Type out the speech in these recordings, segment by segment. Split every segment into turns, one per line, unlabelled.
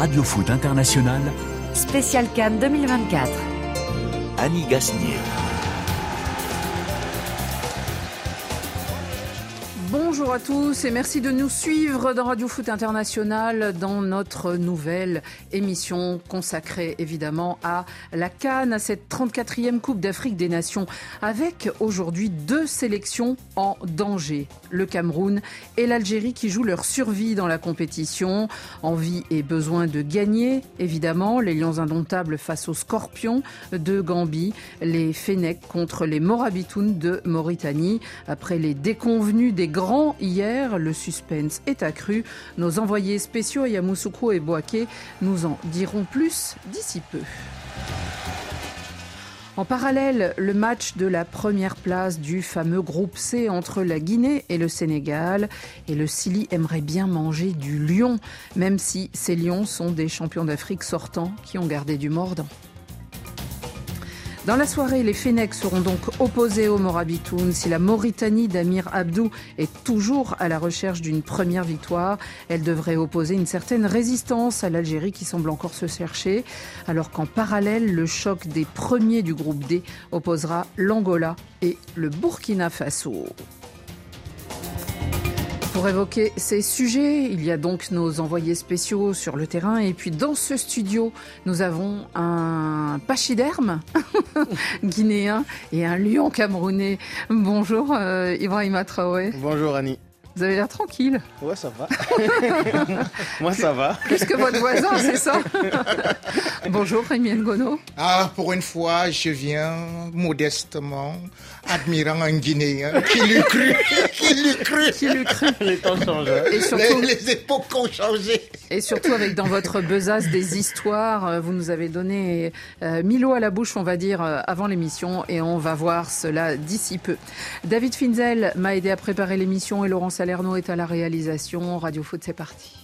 Radio Foot International.
Spécial Cannes 2024.
Annie Gasnier.
Bonjour à tous et merci de nous suivre dans Radio Foot International dans notre nouvelle émission consacrée évidemment à la Cannes, à cette 34e Coupe d'Afrique des Nations, avec aujourd'hui deux sélections en danger. Le Cameroun et l'Algérie qui jouent leur survie dans la compétition. Envie et besoin de gagner, évidemment. Les Lions indomptables face aux Scorpions de Gambie. Les Fennecs contre les Morabitounes de Mauritanie. Après les déconvenus des grands hier, le suspense est accru. Nos envoyés spéciaux Yamoussoukro et Boaké nous en diront plus d'ici peu. En parallèle, le match de la première place du fameux groupe C entre la Guinée et le Sénégal. Et le Sili aimerait bien manger du lion, même si ces lions sont des champions d'Afrique sortants qui ont gardé du mordant. Dans la soirée, les Fennecs seront donc opposés aux Morabitoun. Si la Mauritanie d'Amir Abdou est toujours à la recherche d'une première victoire, elle devrait opposer une certaine résistance à l'Algérie qui semble encore se chercher, alors qu'en parallèle, le choc des premiers du groupe D opposera l'Angola et le Burkina Faso. Pour évoquer ces sujets, il y a donc nos envoyés spéciaux sur le terrain. Et puis dans ce studio, nous avons un pachyderme guinéen et un lion camerounais. Bonjour euh, Ibrahima Traoré.
Bonjour Annie.
Vous avez l'air tranquille.
Ouais, ça va. Moi, ça va.
Plus que votre voisin, c'est ça Bonjour Rémi Ngono.
Ah, pour une fois, je viens modestement, admirant un Guinéen. Qui l'eût cru Qui l'eût cru
Qui l'eût cru
Les temps changent.
Et surtout,
les, les époques ont changé.
Et surtout avec dans votre besace des histoires, euh, vous nous avez donné euh, Milo à la bouche, on va dire, euh, avant l'émission, et on va voir cela d'ici peu. David Finzel m'a aidé à préparer l'émission et Laurent Salerno est à la réalisation. Radio Foot, c'est parti.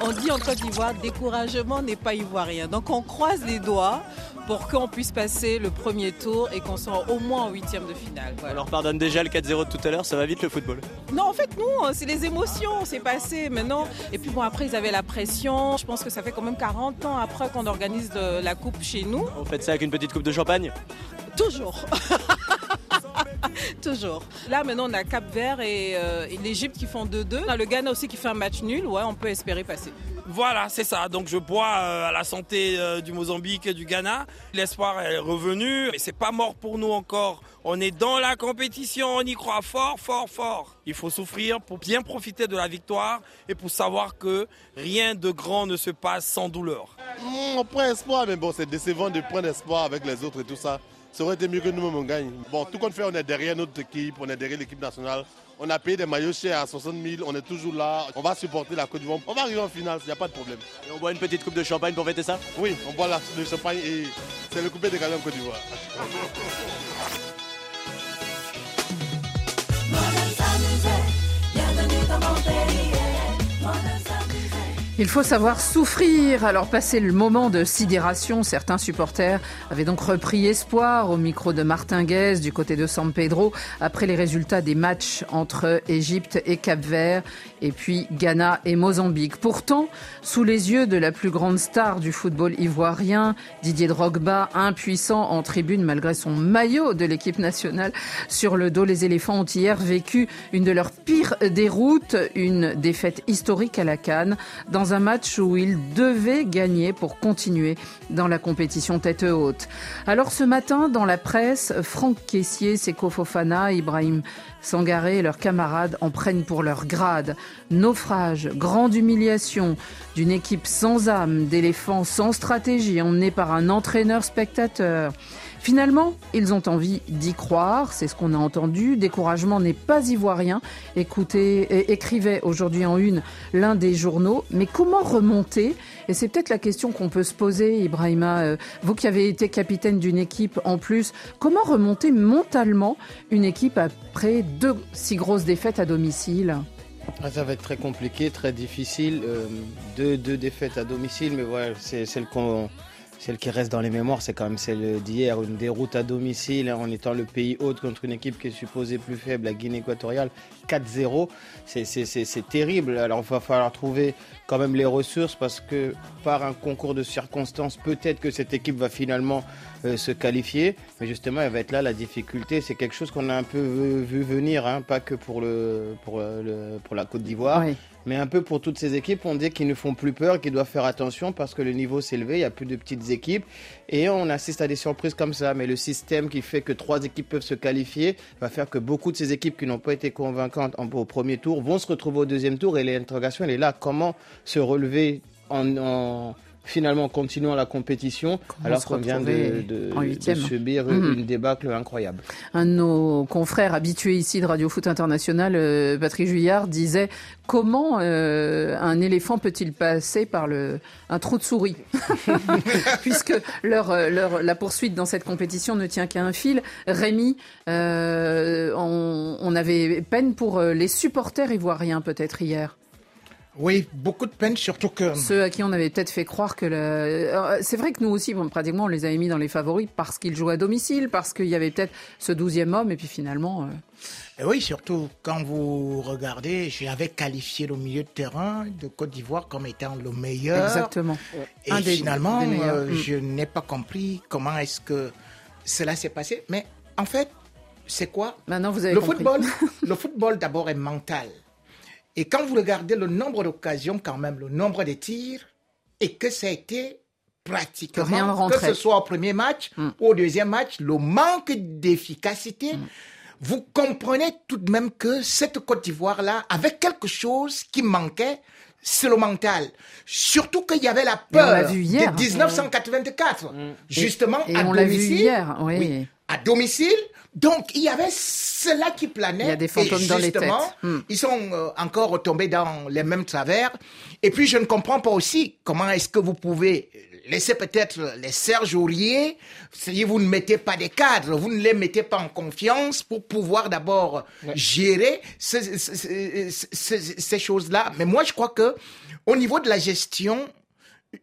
On dit en Côte d'Ivoire, découragement n'est pas ivoirien. Donc on croise les doigts pour qu'on puisse passer le premier tour et qu'on soit au moins en huitième de finale. Voilà.
Alors pardonne déjà le 4-0 de tout à l'heure, ça va vite le football.
Non, en fait, non, c'est les émotions, c'est passé maintenant. Et puis bon, après, ils avaient la pression. Je pense que ça fait quand même 40 ans après qu'on organise de la coupe chez nous.
Vous faites ça avec une petite coupe de champagne?
Toujours. Toujours. Là, maintenant, on a Cap Vert et, euh, et l'Égypte qui font 2-2. On a le Ghana aussi qui fait un match nul. Ouais, on peut espérer passer.
Voilà, c'est ça. Donc je bois euh, à la santé euh, du Mozambique et du Ghana. L'espoir est revenu, mais c'est pas mort pour nous encore. On est dans la compétition, on y croit fort, fort, fort. Il faut souffrir pour bien profiter de la victoire et pour savoir que rien de grand ne se passe sans douleur.
Mmh, on prend espoir, mais bon, c'est décevant de prendre espoir avec les autres et tout ça. Ça aurait été mieux que nous-mêmes on gagne. Bon, tout compte fait, on est derrière notre équipe, on est derrière l'équipe nationale. On a payé des maillots chers à 60 000, on est toujours là. On va supporter la Côte d'Ivoire. On va arriver en finale, il n'y a pas de problème.
Et on boit une petite coupe de champagne pour fêter ça?
Oui, on boit la, le champagne et c'est le coupé de gagnants en Côte d'Ivoire.
Il faut savoir souffrir. Alors, passé le moment de sidération, certains supporters avaient donc repris espoir au micro de Martin Guez du côté de San Pedro après les résultats des matchs entre Égypte et Cap-Vert et puis Ghana et Mozambique. Pourtant, sous les yeux de la plus grande star du football ivoirien, Didier Drogba, impuissant en tribune malgré son maillot de l'équipe nationale sur le dos, les éléphants ont hier vécu une de leurs pires déroutes, une défaite historique à la Cannes dans un match où ils devaient gagner pour continuer dans la compétition tête haute. Alors ce matin, dans la presse, Franck Caissier, Seko Fofana, Ibrahim Sangaré et leurs camarades en prennent pour leur grade. Naufrage, grande humiliation d'une équipe sans âme, d'éléphants sans stratégie, emmenés par un entraîneur spectateur. Finalement, ils ont envie d'y croire, c'est ce qu'on a entendu. Découragement n'est pas ivoirien, écoutez, écrivait aujourd'hui en une l'un des journaux. Mais comment remonter? Et c'est peut-être la question qu'on peut se poser, Ibrahima, euh, vous qui avez été capitaine d'une équipe en plus, comment remonter mentalement une équipe après deux si grosses défaites à domicile?
Ah, ça va être très compliqué, très difficile. Euh, deux, deux, défaites à domicile, mais voilà, c'est celle qu'on celle qui reste dans les mémoires, c'est quand même celle d'hier, une déroute à domicile en étant le pays hôte contre une équipe qui est supposée plus faible, la Guinée équatoriale, 4-0. C'est terrible. Alors il va falloir trouver quand même les ressources parce que par un concours de circonstances, peut-être que cette équipe va finalement euh, se qualifier. Mais justement, elle va être là la difficulté. C'est quelque chose qu'on a un peu vu, venir, hein, pas que pour, la Côte d'Ivoire. Mais un peu pour toutes ces équipes, on dit qu'ils ne font plus peur, qu'ils doivent faire attention parce que le niveau s'est élevé, il n'y a plus de petites équipes et on assiste à des surprises comme ça. Mais le système qui fait que trois équipes peuvent se qualifier va faire que beaucoup de ces équipes qui n'ont pas été convaincantes au premier tour vont se retrouver au deuxième tour et l'interrogation elle est là. Comment se relever en finalement continuons la compétition alors qu'on vient de, subir mhm. une débâcle incroyable.
Un de nos confrères habitués ici de Radio Foot International, euh, Patrick Juillard, disait comment euh, un éléphant peut-il passer par le, un trou de souris? Puisque leur, leur, la poursuite dans cette compétition ne tient qu'à un fil. Rémi, euh, on, on avait peine pour les supporters ivoiriens peut-être hier?
Oui, beaucoup de peine, surtout que...
Ceux à qui on avait peut-être fait croire que... Le... C'est vrai que nous aussi, bon, pratiquement, on les avait mis dans les favoris parce qu'ils jouaient à domicile, parce qu'il y avait peut-être ce douzième homme, et puis finalement...
Euh, oui, surtout quand vous regardez, j'avais qualifié le milieu de terrain de Côte d'Ivoire comme étant le meilleur.
Exactement.
Et finalement, euh, mm. je n'ai pas compris comment est-ce que cela s'est passé. Mais en fait, c'est quoi
Maintenant, vous avez
le
compris.
football. le football d'abord est mental. Et quand vous regardez le nombre d'occasions, quand même, le nombre de tirs, et que ça a été pratiquement, que, ce soit au premier match mm. ou au deuxième match, le manque d'efficacité, mm. vous comprenez tout de même que cette Côte d'Ivoire-là avait quelque chose qui manquait, c'est le mental. Surtout qu'il y avait la peur de 1984, mm. justement à domicile.
hier, oui.
à domicile, donc, il y avait cela qui planait.
Il y a des fantômes dans les têtes.
Hmm. Ils sont euh, encore retombés dans les mêmes travers. Et puis, je ne comprends pas aussi comment est-ce que vous pouvez laisser peut-être les Serge Aurier, si vous ne mettez pas des cadres, vous ne les mettez pas en confiance pour pouvoir d'abord gérer ces, ces, ces choses-là. Mais moi, je crois que au niveau de la gestion,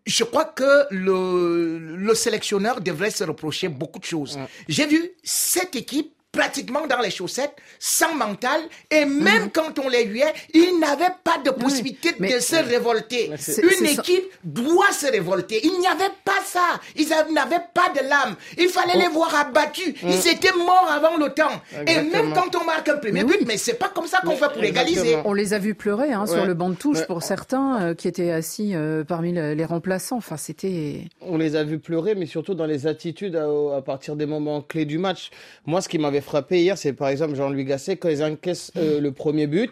je crois que le, le sélectionneur devrait se reprocher beaucoup de choses. J'ai vu cette équipe pratiquement dans les chaussettes, sans mental, et même mhm. quand on les huait, ils n'avaient pas de possibilité de se révolter. Une équipe doit se révolter. Il n'y avait pas ça. Ils n'avaient pas de l'âme. Il fallait oh. les voir abattus. Ils mm. étaient morts avant le temps. Et même quand on marque un premier but, mais c'est pas comme ça qu'on fait pour égaliser.
On les a vus pleurer hein, sur le banc de touche pour certains euh, qui étaient assis euh, parmi les remplaçants. Enfin, c'était.
On les a vus pleurer, mais surtout dans les attitudes à, à partir des moments clés du match. Moi, ce qui m'avait frappé hier, c'est par exemple Jean-Louis Gasset, quand ils encaissent euh, le premier but,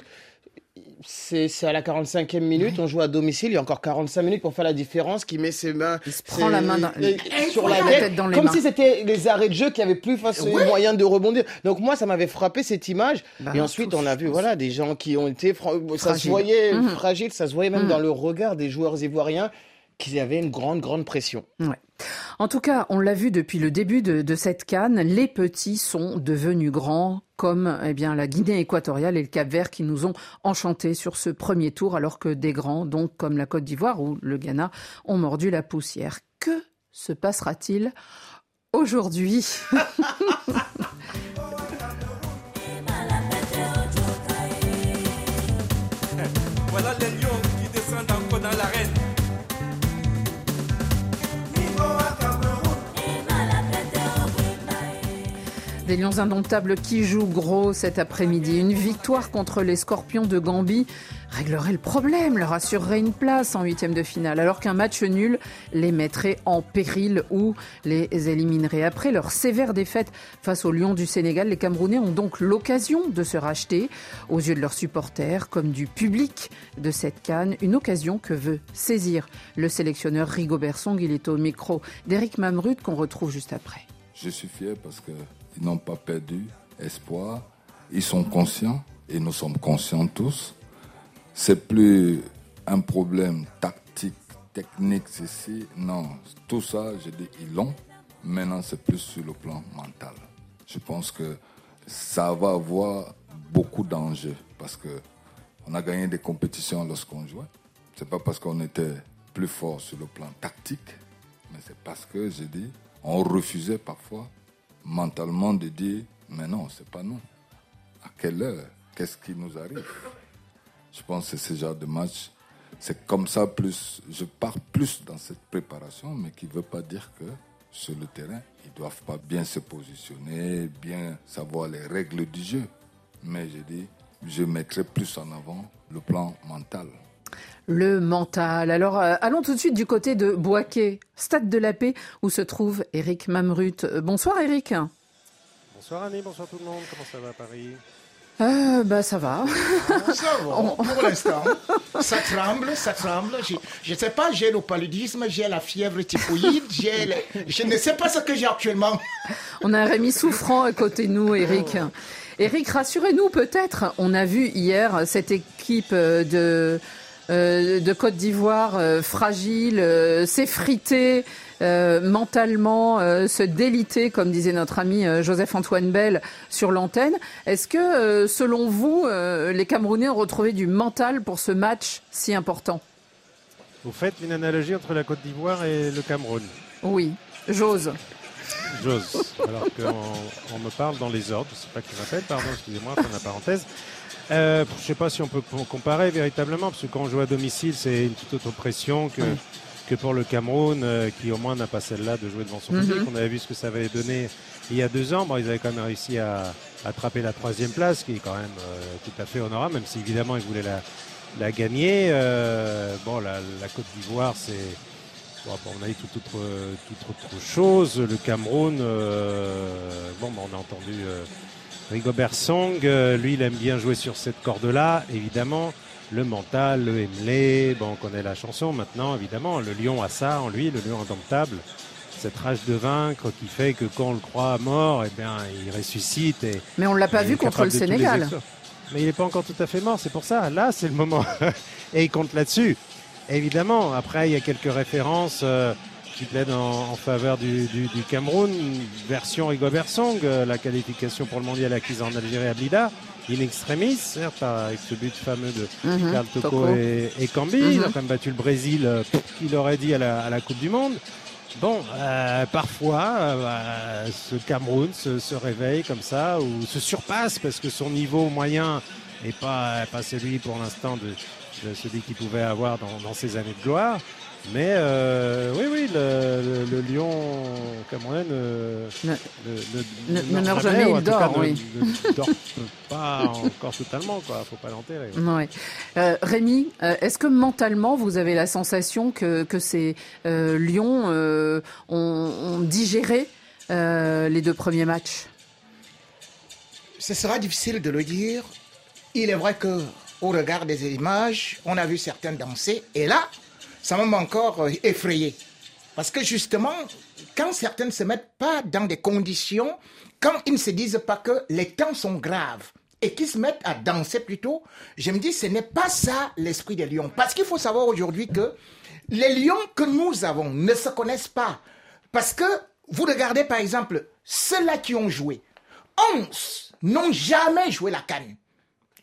c'est à la 45e minute, on joue à domicile, il y a encore 45 minutes pour faire la différence, qui met ses mains
il se prend la main
sur la tête, dans les comme si c'était les arrêts de jeu qui avaient plus facilement moyen de rebondir. Donc moi, ça m'avait frappé cette image. Bah, et ensuite, on a vu voilà des gens qui ont été, ça se voyait mmh. fragile, ça se voyait même mmh. dans le regard des joueurs ivoiriens qu'ils avaient une grande, grande pression.
Ouais. En tout cas, on l'a vu depuis le début de, cette canne, les petits sont devenus grands, comme eh la Guinée équatoriale et le Cap-Vert qui nous ont enchantés sur ce premier tour, alors que des grands, donc comme la Côte d'Ivoire ou le Ghana, ont mordu la poussière. Que se passera-t-il aujourd'hui? Des Lions indomptables qui jouent gros cet après-midi. Une victoire contre les Scorpions de Gambie réglerait le problème, leur assurerait une place en huitième de finale, alors qu'un match nul les mettrait en péril ou les éliminerait. Après leur sévère défaite face aux Lions du Sénégal, les Camerounais ont donc l'occasion de se racheter aux yeux de leurs supporters comme du public de cette canne, une occasion que veut saisir le sélectionneur Rigobert Song. Il est au micro d'Éric Mamrud qu'on retrouve juste après.
Je suis fier parce que ils n'ont pas perdu espoir. Ils sont conscients et nous sommes conscients tous. C'est plus un problème tactique, technique, ceci. Non, tout ça, je dis, ils l'ont. Maintenant, c'est plus sur le plan mental. Je pense que ça va avoir beaucoup d'enjeux parce que On a gagné des compétitions lorsqu'on jouait. C'est pas parce qu'on était plus fort sur le plan tactique, mais c'est parce que, j'ai dit, on refusait parfois mentalement de dire, mais non, c'est pas nous. À quelle heure? Qu'est-ce qui nous arrive? Je pense que c'est ce genre de match. C'est comme ça plus, je pars plus dans cette préparation, mais qui ne veut pas dire que sur le terrain, ils ne doivent pas bien se positionner, bien savoir les règles du jeu. Mais je dis, je mettrai plus en avant le plan mental.
Le mental. Alors, euh, allons tout de suite du côté de Boaké, stade de la paix, où se trouve Eric Mamrut. Euh, bonsoir Eric.
Bonsoir Annie, bonsoir tout le monde. Comment ça va à Paris?
Euh, bah ça va.
Ça va, pour l'instant. Ça tremble, ça tremble. Je ne sais pas, j'ai le paludisme, j'ai la fièvre typhoïde, j'ai le... je ne sais pas ce que j'ai actuellement.
On a un Rémi souffrant à côté de nous, Eric. Eric, rassurez-nous peut-être. On a vu hier cette équipe de euh, de Côte d'Ivoire euh, fragile, euh, s'effriter mentalement, se déliter, comme disait notre ami Joseph-Antoine Bell sur l'antenne. Est-ce que, selon vous, les Camerounais ont retrouvé du mental pour ce match si important?
Vous faites une analogie entre la Côte d'Ivoire et le Cameroun?
Oui, j'ose.
J'ose. Alors qu'on on me parle dans les ordres, je ne sais pas qui m'appelle, pardon, excusez-moi, de la parenthèse. Euh, je ne sais pas si on peut comparer véritablement, parce que quand on joue à domicile, c'est une toute autre pression que, que pour le Cameroun, euh, qui au moins n'a pas celle-là de jouer devant son public. Mhm. On avait vu ce que ça avait donné il y a deux ans. Bon, ils avaient quand même réussi à, attraper la troisième place, qui est quand même euh, tout à fait honorable, même si évidemment ils voulaient la, la gagner. bon, la, Côte d'Ivoire, c'est. Bon, on a dit toute autre, toute autre chose. Le Cameroun, bon, ben, on a entendu Rigobert Song, euh, lui, il aime bien jouer sur cette corde-là, évidemment. Le mental, le Emlé, bon, on connaît la chanson maintenant, évidemment. Le lion a ça en lui, le lion indomptable. Cette rage de vaincre qui fait que quand on le croit mort, eh bien, il ressuscite. Et,
Mais on ne l'a pas vu contre le Sénégal.
Mais il n'est pas encore tout à fait mort, c'est pour ça. Là, c'est le moment. et il compte là-dessus. Évidemment, après, il y a quelques références. Euh, qui plaide en, faveur du, Cameroun. Version Rigobert Song, euh, la qualification pour le mondial acquise en Algérie à Blida. In extremis, certes, avec ce but fameux de mhm, Carl Toko et, et Cambi. Il a mhm. quand même battu le Brésil, euh, il aurait dit, à la, Coupe du Monde. Bon, euh, parfois, ce Cameroun se, réveille comme ça ou se surpasse parce que son niveau moyen n'est pas, pas celui pour l'instant de, celui qu'il pouvait avoir dans, dans, ses années de gloire. Mais euh, oui, oui, le, le, lion camerounais ne,
ne, ne, meurt jamais, il dort, oui.
Ne, dort pas encore totalement, quoi. Faut pas l'enterrer.
Ouais. Euh, Rémi, euh, est-ce que mentalement vous avez la sensation que, que ces euh, lions euh, ont, ont, digéré euh, les deux premiers matchs?
Ce sera difficile de le dire. Il est vrai que au regard des images, on a vu certains danser, et là, ça m'a encore euh, effrayé. Parce que justement, quand certains ne se mettent pas dans des conditions, quand ils ne se disent pas que les temps sont graves, et qu'ils se mettent à danser plutôt, je me dis, ce n'est pas ça l'esprit des lions. Parce qu'il faut savoir aujourd'hui que les lions que nous avons ne se connaissent pas. Parce que vous regardez par exemple ceux-là qui ont joué. 11 n'ont jamais joué la canne.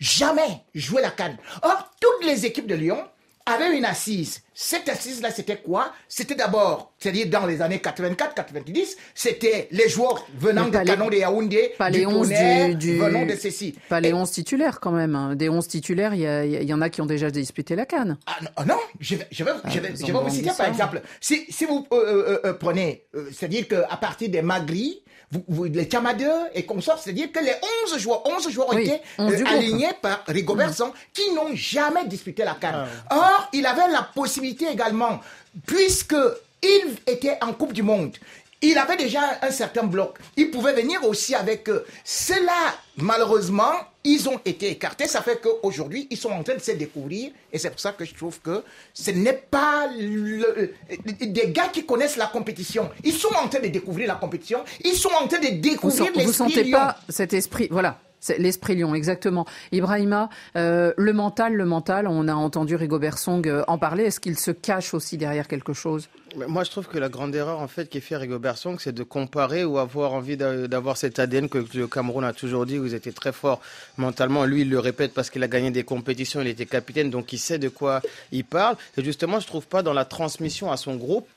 Jamais joué la canne. Or, toutes les équipes de Lyon avait une assise. Cette assise-là, c'était quoi? C'était d'abord, c'est-à-dire dans les années 84-90, c'était les joueurs venant de Canon de Yaoundé,
pas
du
les 11 du,
venant de ceci.
Pas les 11 titulaires quand même. Hein. Des 11 titulaires, il y, y, en a qui ont déjà disputé la canne.
Ah non, ah je vais, je vais, je vais, ah, vous citer par exemple. Si, si vous euh, euh, euh, prenez, c'est-à-dire qu'à partir des Magri, vous, les camadeurs et consorts, c'est-à-dire que les 11 joueurs, 11 joueurs ont été alignés par Rigobert mm. qui n'ont jamais disputé la canne. Ah Or, il avait la possibilité également, puisque il était en Coupe du Monde, il avait déjà un certain bloc. Il pouvait venir aussi avec eux. Cela, malheureusement, ils ont été écartés. Ça fait qu'aujourd'hui, ils sont en train de se découvrir. Et c'est pour ça que je trouve que ce n'est pas des gars qui connaissent la compétition. Ils sont en train de découvrir la compétition. Ils sont en train de découvrir l'esprit
Vous ne sentez pas cet esprit, voilà, C'est l'esprit lion, exactement. Ibrahima, euh, le mental, le mental, on a entendu Rigobert Song euh, en parler. Est-ce qu'il se cache aussi derrière quelque chose?
Moi, je trouve que la grande erreur, en fait, qui fait Rigobert Song, c'est de comparer ou avoir envie d'a- d'avoir cet ADN que le Cameroun a toujours dit. Vous étiez très fort mentalement. Lui, il le répète parce qu'il a gagné des compétitions. Il était capitaine, donc il sait de quoi il parle. Et justement, je trouve pas dans la transmission à son groupe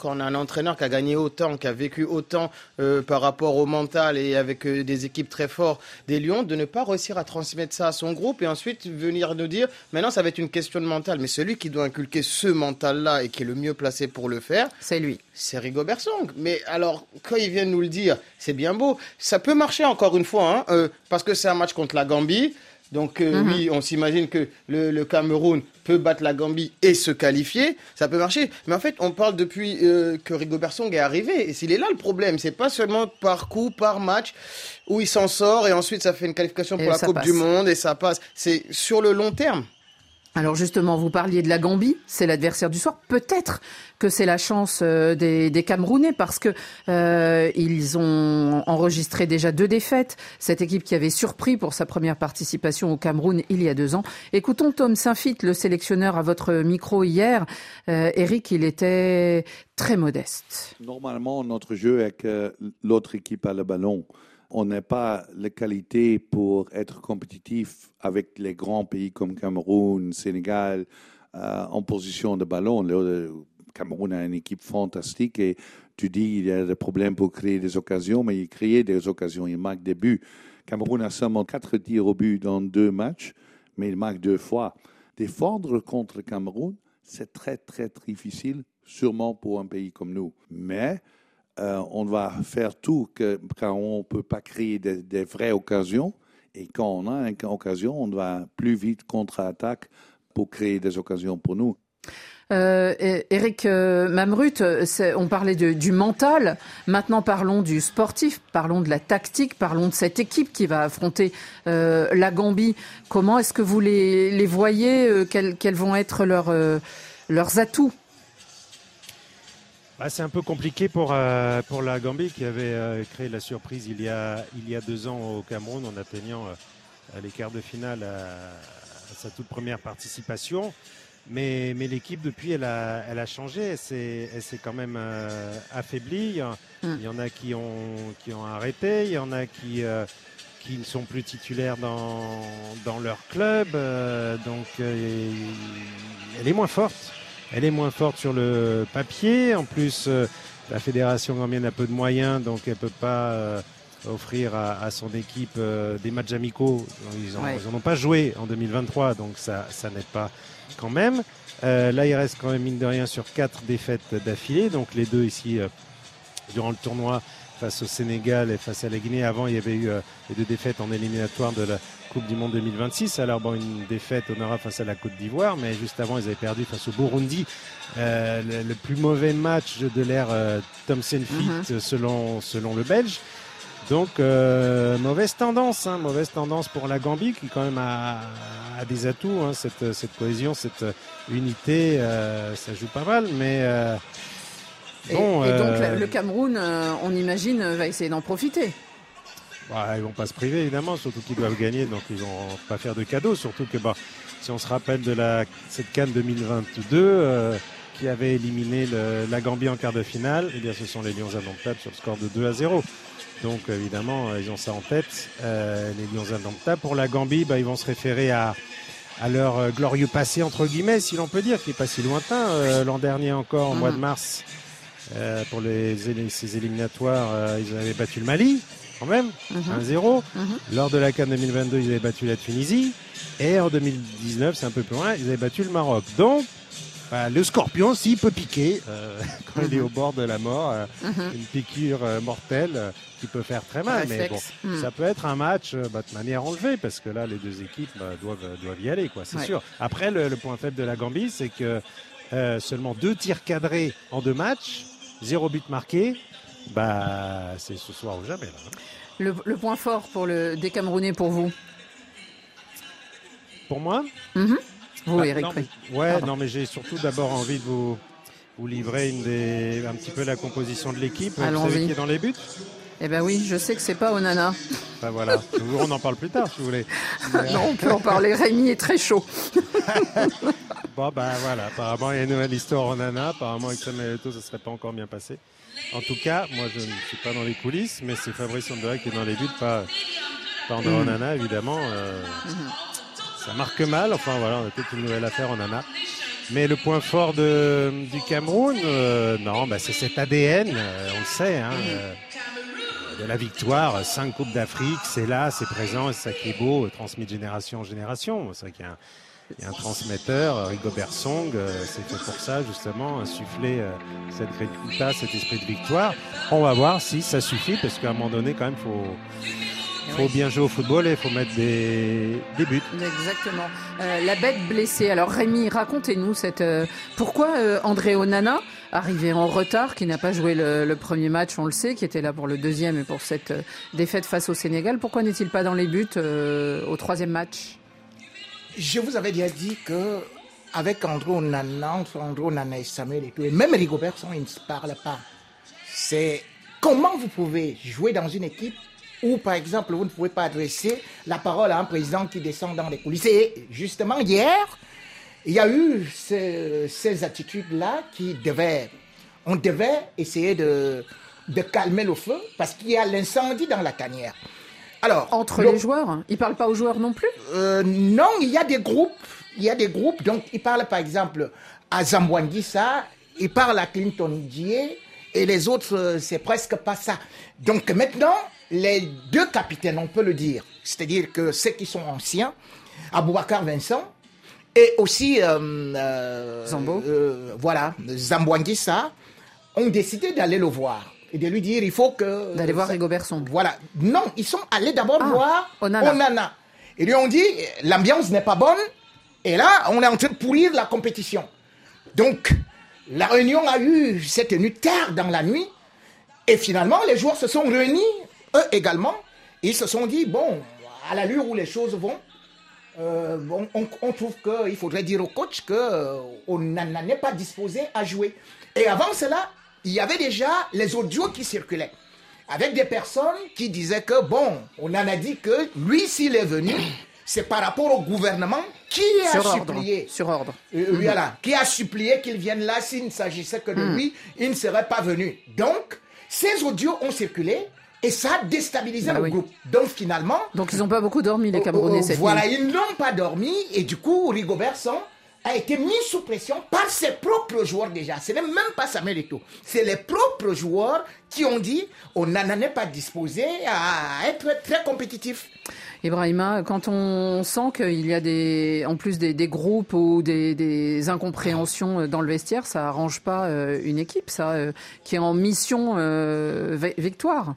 quand on a un entraîneur qui a gagné autant, qui a vécu autant euh, par rapport au mental et avec euh, des équipes très fortes des Lions, de ne pas réussir à transmettre ça à son groupe et ensuite venir nous dire maintenant ça va être une question de mental. Mais celui qui doit inculquer ce mental-là et qui est le mieux placé pour le faire,
c'est lui.
C'est Rigobert Song. Mais alors, quand il vient nous le dire, c'est bien beau. Ça peut marcher encore une fois, hein, euh, parce que c'est un match contre la Gambie. Donc euh,
Mhm.
oui, on s'imagine que le, le Cameroun peut battre la Gambie et se qualifier, ça peut marcher. Mais en fait, on parle depuis euh, que Rigobert Song est arrivé. Et s'il est là le problème, c'est pas seulement par coup, par match, où il s'en sort et ensuite ça fait une qualification
Et
pour la Coupe
passe.
du Monde et ça passe. C'est sur le long terme.
Alors justement, vous parliez de la Gambie, c'est l'adversaire du soir. Peut-être que c'est la chance euh, des, Camerounais parce que euh, ils ont enregistré déjà deux défaites. Cette équipe qui avait surpris pour sa première participation au Cameroun il y a deux ans. Écoutons Tom Saint-Fit, le sélectionneur à votre micro hier. Euh, Eric, il était très modeste.
Normalement, notre jeu que l'autre équipe a le ballon. On n'a pas la qualité pour être compétitif avec les grands pays comme Cameroun, Sénégal, euh, en position de ballon. Le, Cameroun a une équipe fantastique et tu dis il y a des problèmes pour créer des occasions, mais il crée des occasions, il marque des buts. Cameroun a seulement quatre tirs au but dans deux matchs, mais il marque deux fois. Défendre contre Cameroun, c'est très, très difficile, sûrement pour un pays comme nous. Mais euh, on va faire tout quand on ne peut pas créer des, vraies occasions. Et quand on a une occasion, on va plus vite contre-attaque pour créer des occasions pour nous.
Euh, Eric euh, Mamrut, on parlait du mental. Maintenant, parlons du sportif, parlons de la tactique, parlons de cette équipe qui va affronter euh, la Gambie. Comment est-ce que vous les, voyez quels, quels vont être leurs atouts?
Bah, c'est un peu compliqué pour, euh, pour la Gambie qui avait euh, créé la surprise il y, a, il y a deux ans au Cameroun en atteignant euh, les quarts de finale à, à sa toute première participation. Mais, mais l'équipe, depuis, elle a, elle a changé. Elle s'est, elle s'est quand même affaiblie. Il y, en, il y en a qui ont, qui ont arrêté. Il y en a qui, qui ne sont plus titulaires dans, dans leur club. Donc, elle est moins forte. Elle est moins forte sur le papier. En plus, euh, la fédération gambienne a peu de moyens, donc elle peut pas euh, offrir à, à son équipe euh, des matchs amicaux. Ils en,
Ouais.
ils en ont pas joué en 2023, donc ça, ça n'aide pas quand même. Euh, là, il reste quand même mine de rien sur quatre défaites d'affilée. Donc les deux ici euh, durant le tournoi face au Sénégal et face à la Guinée. Avant, il y avait eu les deux défaites en éliminatoire de la Coupe du Monde 2026. Alors bon, une défaite honorable face à la Côte d'Ivoire, mais juste avant, ils avaient perdu face au Burundi. Euh, le, le plus mauvais match de l'ère euh, Thomson Fit selon, selon le Belge. Donc euh, mauvaise tendance, hein, mauvaise tendance pour la Gambie qui quand même a, a des atouts, hein, cette, cette cohésion, cette unité, euh, ça joue pas mal, mais euh,
Et,
bon.
et donc le Cameroun, on imagine, va essayer d'en profiter.
Bah, ils vont pas se priver évidemment, surtout qu'ils doivent gagner, donc ils vont pas faire de cadeaux. Surtout que bah, si on se rappelle de la cette Cannes 2022 euh, qui avait éliminé le- la Gambie en quart de finale, eh bien ce sont les Lions indomptables sur le score de 2 à 0. Donc évidemment euh, ils ont ça en tête, euh, les Lions indomptables. Pour la Gambie, bah, ils vont se référer à à leur glorieux passé entre guillemets, si l'on peut dire, qui est pas si lointain. Euh, L'an dernier encore, au mois de mars, euh, pour les, ces éliminatoires, euh, ils avaient battu le Mali, quand même,
Mhm.
1-0. Lors de la CAN 2022, ils avaient battu la Tunisie. Et en 2019, c'est un peu plus loin, ils avaient battu le Maroc. Donc, bah, le scorpion, s'il peut piquer, euh, quand il est
Mhm.
au bord de la mort, euh,
Mhm.
une piqûre euh, mortelle qui peut faire très mal. Mais bon.
Mhm.
ça peut être un match bah, de manière enlevée, parce que là, les deux équipes bah, doivent, doivent y aller, quoi, c'est
Ouais.
sûr. Après, le, le point faible de la Gambie, c'est que seulement deux tirs cadrés en deux matchs, zéro but marqué. Bah, c'est ce soir ou jamais. Là. hein.
Le, le point fort pour le, des Camerounais pour vous
Pour moi?
Mhm. Vous,
Bah,
Eric
non, mais- Ouais,
Pardon.
non, mais j'ai surtout d'abord envie de vous, vous livrer une des, un petit peu la composition de l'équipe. Vous savez qui est dans les buts?
Eh ben oui, je sais que c'est pas Onana.
Ben voilà, on en parle plus tard si vous voulez.
non, on peut en parler. Rémi est très chaud.
bon, ben voilà, apparemment il y a une nouvelle histoire en Nana. Apparemment avec Samuel Eto'o, ça ne serait pas encore bien passé. En tout cas, moi je ne suis pas dans les coulisses, mais c'est Fabrice Onderer qui est dans les buts, pas, pas André
Mm.
Onana évidemment. Euh, Ça marque mal, enfin voilà, on a peut-être une nouvelle affaire en Nana. Mais le point fort de, du Cameroun, euh, non, bah, c'est cet ADN, euh, on le sait, hein, euh, de la victoire, cinq coupes d'Afrique, c'est là, c'est présent, et c'est ça qui est beau, euh, transmis de génération en génération. C'est vrai qu'il y a un, il y a un transmetteur, euh, Rigobert Song, euh, c'est fait pour ça justement, insuffler euh, cette grinta, cet esprit de victoire. On va voir si ça suffit, parce qu'à un moment donné, quand même, faut faut bien jouer au football et il faut mettre des, des buts.
Exactement. Euh, la bête blessée. Alors Rémi, racontez-nous cette. euh, pourquoi euh, André Onana, arrivé en retard, qui n'a pas joué le, premier match, on le sait, qui était là pour le deuxième et pour cette euh, défaite face au Sénégal, pourquoi n'est-il pas dans les buts euh, au troisième match?
Je vous avais déjà dit que avec André Onana, André Onana et Samuel et tout, et même Rigobert, ils ne se parlent pas. C'est comment vous pouvez jouer dans une équipe où, par exemple, vous ne pouvez pas adresser la parole à un président qui descend dans les coulisses. Et justement, hier, il y a eu ce- ces attitudes-là qui devaient, on devait essayer de, de calmer le feu parce qu'il y a l'incendie dans la tanière. Alors,
Entre
le-
les joueurs Ils parlent pas aux joueurs non plus?
Euh, non, il y a des groupes. Il y a des groupes. Donc, il parle par exemple à Zambwangisa, il parle à Clinton Dié, et les autres, euh, c'est presque pas ça. Donc, maintenant, les deux capitaines, on peut le dire, c'est-à-dire que ceux qui sont anciens, Aboubacar Vincent, et aussi euh, euh,
Zambo.
euh, voilà, ont décidé d'aller le voir et de lui dire il faut que.
D'aller voir Rigobert Song.
Voilà. Non, ils sont allés d'abord
Ah,
voir
Onana.
Onana. Ils lui ont dit l'ambiance n'est pas bonne et là, on est en train de pourrir la compétition. Donc, la réunion a eu, s'est tenue tard dans la nuit et finalement, les joueurs se sont réunis, eux également. Et ils se sont dit bon, à l'allure où les choses vont, euh, on, on trouve qu'il faudrait dire au coach que euh, Onana n'est pas disposé à jouer. Et avant cela, il y avait déjà les audios qui circulaient. Avec des personnes qui disaient que, bon, on en a dit que lui, s'il est venu, c'est par rapport au gouvernement qui a
Sur ordre.
supplié.
Sur ordre.
Euh, voilà, qui a supplié qu'il vienne là s'il ne s'agissait que de
Hmm.
lui, il ne serait pas venu. Donc, ces audios ont circulé et ça a déstabilisé
Bah
le
oui.
groupe. Donc, finalement,
Donc ils n'ont pas beaucoup dormi, les Camerounais,
oh,
cette
Voilà,
nuit.
ils n'ont pas dormi et du coup, Rigobert Song a été mis sous pression par ses propres joueurs déjà. Ce n'est même pas Samuel Eto'o. C'est les propres joueurs qui ont dit on n'en est pas disposé à être très compétitif.
Ibrahima, quand on sent qu'il y a des, en plus des, des groupes ou des, des incompréhensions dans le vestiaire, ça arrange pas euh, une équipe, ça, euh, qui est en mission euh, vi- victoire.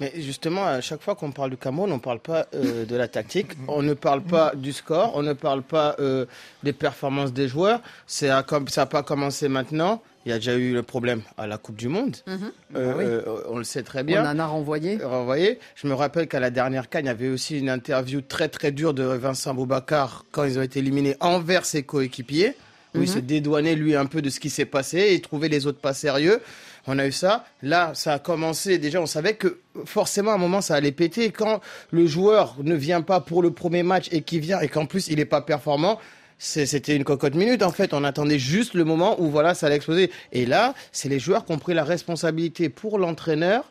Mais justement, à chaque fois qu'on parle du Cameroun, on ne parle pas euh, de la tactique, on ne parle pas du score, on ne parle pas euh, des performances des joueurs. C'est à comme ça n'a pas commencé maintenant. Il y a déjà eu le problème à la Coupe du Monde. Euh,
Ah oui.
euh, on le sait très
On
bien.
en a renvoyé.
renvoyé. Je me rappelle qu'à la dernière CAN, il y avait aussi une interview très très dure de Vincent Boubacar quand ils ont été éliminés envers ses coéquipiers, où il
Mhm.
se dédouanait lui un peu de ce qui s'est passé et il trouvait les autres pas sérieux. On a eu ça. Là, ça a commencé. Déjà, on savait que forcément, à un moment, ça allait péter. Quand le joueur ne vient pas pour le premier match et qui vient et qu'en plus, il n'est pas performant, c'était une cocotte minute. En fait, on attendait juste le moment où voilà, ça allait exploser. Et là, c'est les joueurs qui ont pris la responsabilité pour l'entraîneur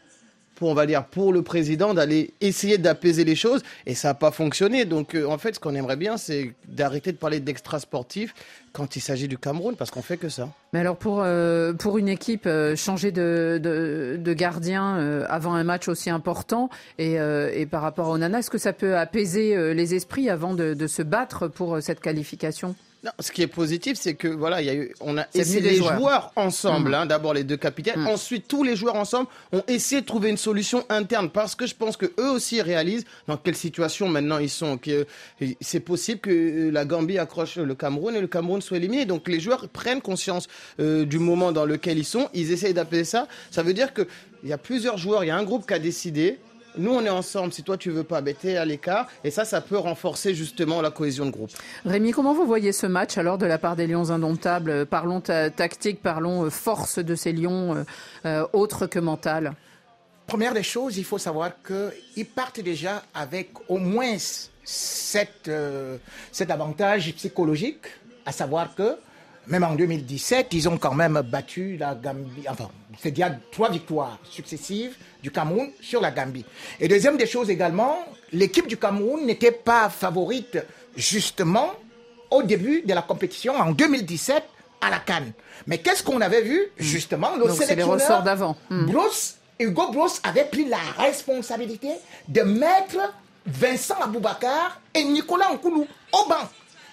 pour, on va dire, pour le président d'aller essayer d'apaiser les choses et ça n'a pas fonctionné. Donc, euh, en fait, ce qu'on aimerait bien, c'est d'arrêter de parler d'extra sportif quand il s'agit du Cameroun parce qu'on fait que ça.
Mais alors pour, euh, pour une équipe, euh, changer de, de, gardien avant un match aussi important et, et par rapport au Nana, est-ce que ça peut apaiser les esprits avant de, se battre pour cette qualification?
Non, ce qui est positif, c'est que voilà, il y a eu, on a essayé les
joueurs.
joueurs, ensemble.
Mhm.
hein, D'abord les deux capitaines,
Mhm.
ensuite tous les joueurs ensemble ont essayé de trouver une solution interne parce que je pense que eux aussi réalisent dans quelle situation maintenant ils sont. Que c'est possible que euh, la Gambie accroche le Cameroun et le Cameroun soit éliminé. Donc les joueurs prennent conscience euh, du moment dans lequel ils sont. Ils essayent d'appeler ça. Ça veut dire que il y a plusieurs joueurs, il y a un groupe qui a décidé. Nous, on est ensemble. Si toi, tu veux pas, ben, t'es à l'écart. Et ça, ça peut renforcer justement la cohésion de groupe.
Rémi, comment vous voyez ce match alors de la part des Lions indomptables? Euh, Parlons ta- tactique, parlons euh, force de ces Lions, euh, euh, autre que mentale.
Première des choses, il faut savoir qu'ils partent déjà avec au moins euh, cet avantage psychologique, à savoir que même en 2017, ils ont quand même battu la Gambie. Enfin, c'est déjà trois victoires successives du Cameroun sur la Gambie. Et deuxième des choses également, l'équipe du Cameroun n'était pas favorite justement au début de la compétition en 2017 à la Cannes. Mais qu'est-ce qu'on avait vu justement
le Donc les ressorts d'avant.
Hmm. Bruce, Hugo Bruce avait pris la responsabilité de mettre Vincent Aboubakar et Nicolas Nkoulou au banc.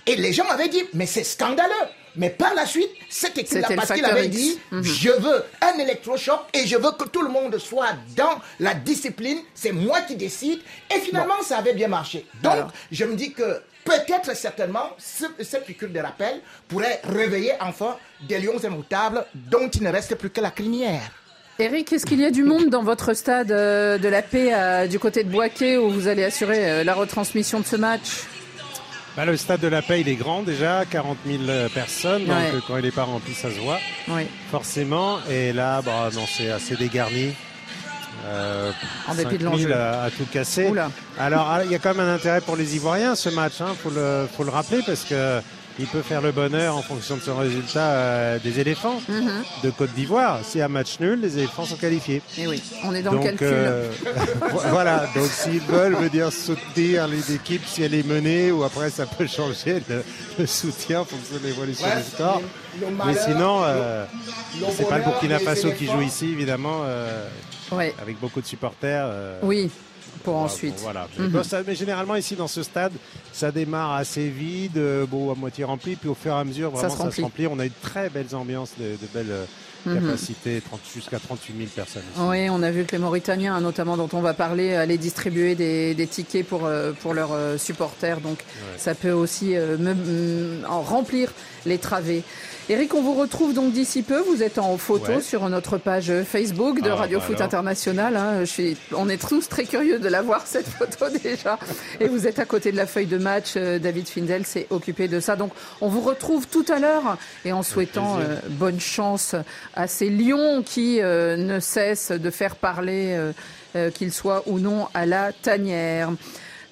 Et les gens avaient dit, mais c'est scandaleux. Mais par la suite, cette équipe-là, parce qu'il avait dit, mhm. je veux un électrochoc et je veux que tout le monde soit dans la discipline, c'est moi qui décide. Et finalement, ça avait bien marché. Donc, je me dis que peut-être certainement, cette piqûre de rappel pourrait réveiller enfin des lions indoutables dont il ne reste plus que la crinière.
Eric, est-ce qu'il y a du monde dans votre stade euh, de la paix euh, du côté de Boaké où vous allez assurer euh, la retransmission de ce match?
Bah, le stade de la Paix, il est grand déjà, 40 000 personnes, donc quand il n'est pas rempli, ça se voit. Forcément. Et là, bah, non, c'est assez dégarni.
Euh, en dépit de l'enjeu.
À, à, tout casser. Alors, ah, il y a quand même un intérêt pour les Ivoiriens ce match, il hein, faut, le, faut le rappeler, parce que il peut faire le bonheur en fonction de son résultat euh, des éléphants mhm. de Côte d'Ivoire. Si un match nul, les éléphants sont qualifiés.
Et eh oui, on est dans le calcul. Euh,
voilà, donc s'ils veulent veut dire soutenir les équipes si elle est menée ou après ça peut changer le, soutien en fonction de l'évolution des scores. Mais sinon, euh, c'est pas le Burkina Faso qui joue ici, évidemment, avec beaucoup de supporters.
oui pour ensuite.
voilà. Mhm. Mais, généralement ici dans ce stade, ça démarre assez vide, euh, bon à moitié rempli, puis au fur et à mesure vraiment ça se, remplit. On a une très belles ambiances, de, belles euh, mhm. capacités, jusqu'à 38 000 personnes.
Oui, on a vu que les Mauritaniens, notamment dont on va parler, allaient distribuer des, tickets pour, euh, pour leurs supporters. Donc ça peut aussi en remplir les travées. Eric, on vous retrouve donc d'ici peu. Vous êtes en photo sur notre page Facebook de ah, Radio bah Foot International. Hein. Je suis, on est tous très curieux de la voir, cette photo déjà. Et vous êtes à côté de la feuille de match. Euh, David Findel s'est occupé de ça. Donc, on vous retrouve tout à l'heure et en souhaitant euh, bonne chance à ces lions qui euh, ne cessent de faire parler, qu'ils soient ou non à la tanière.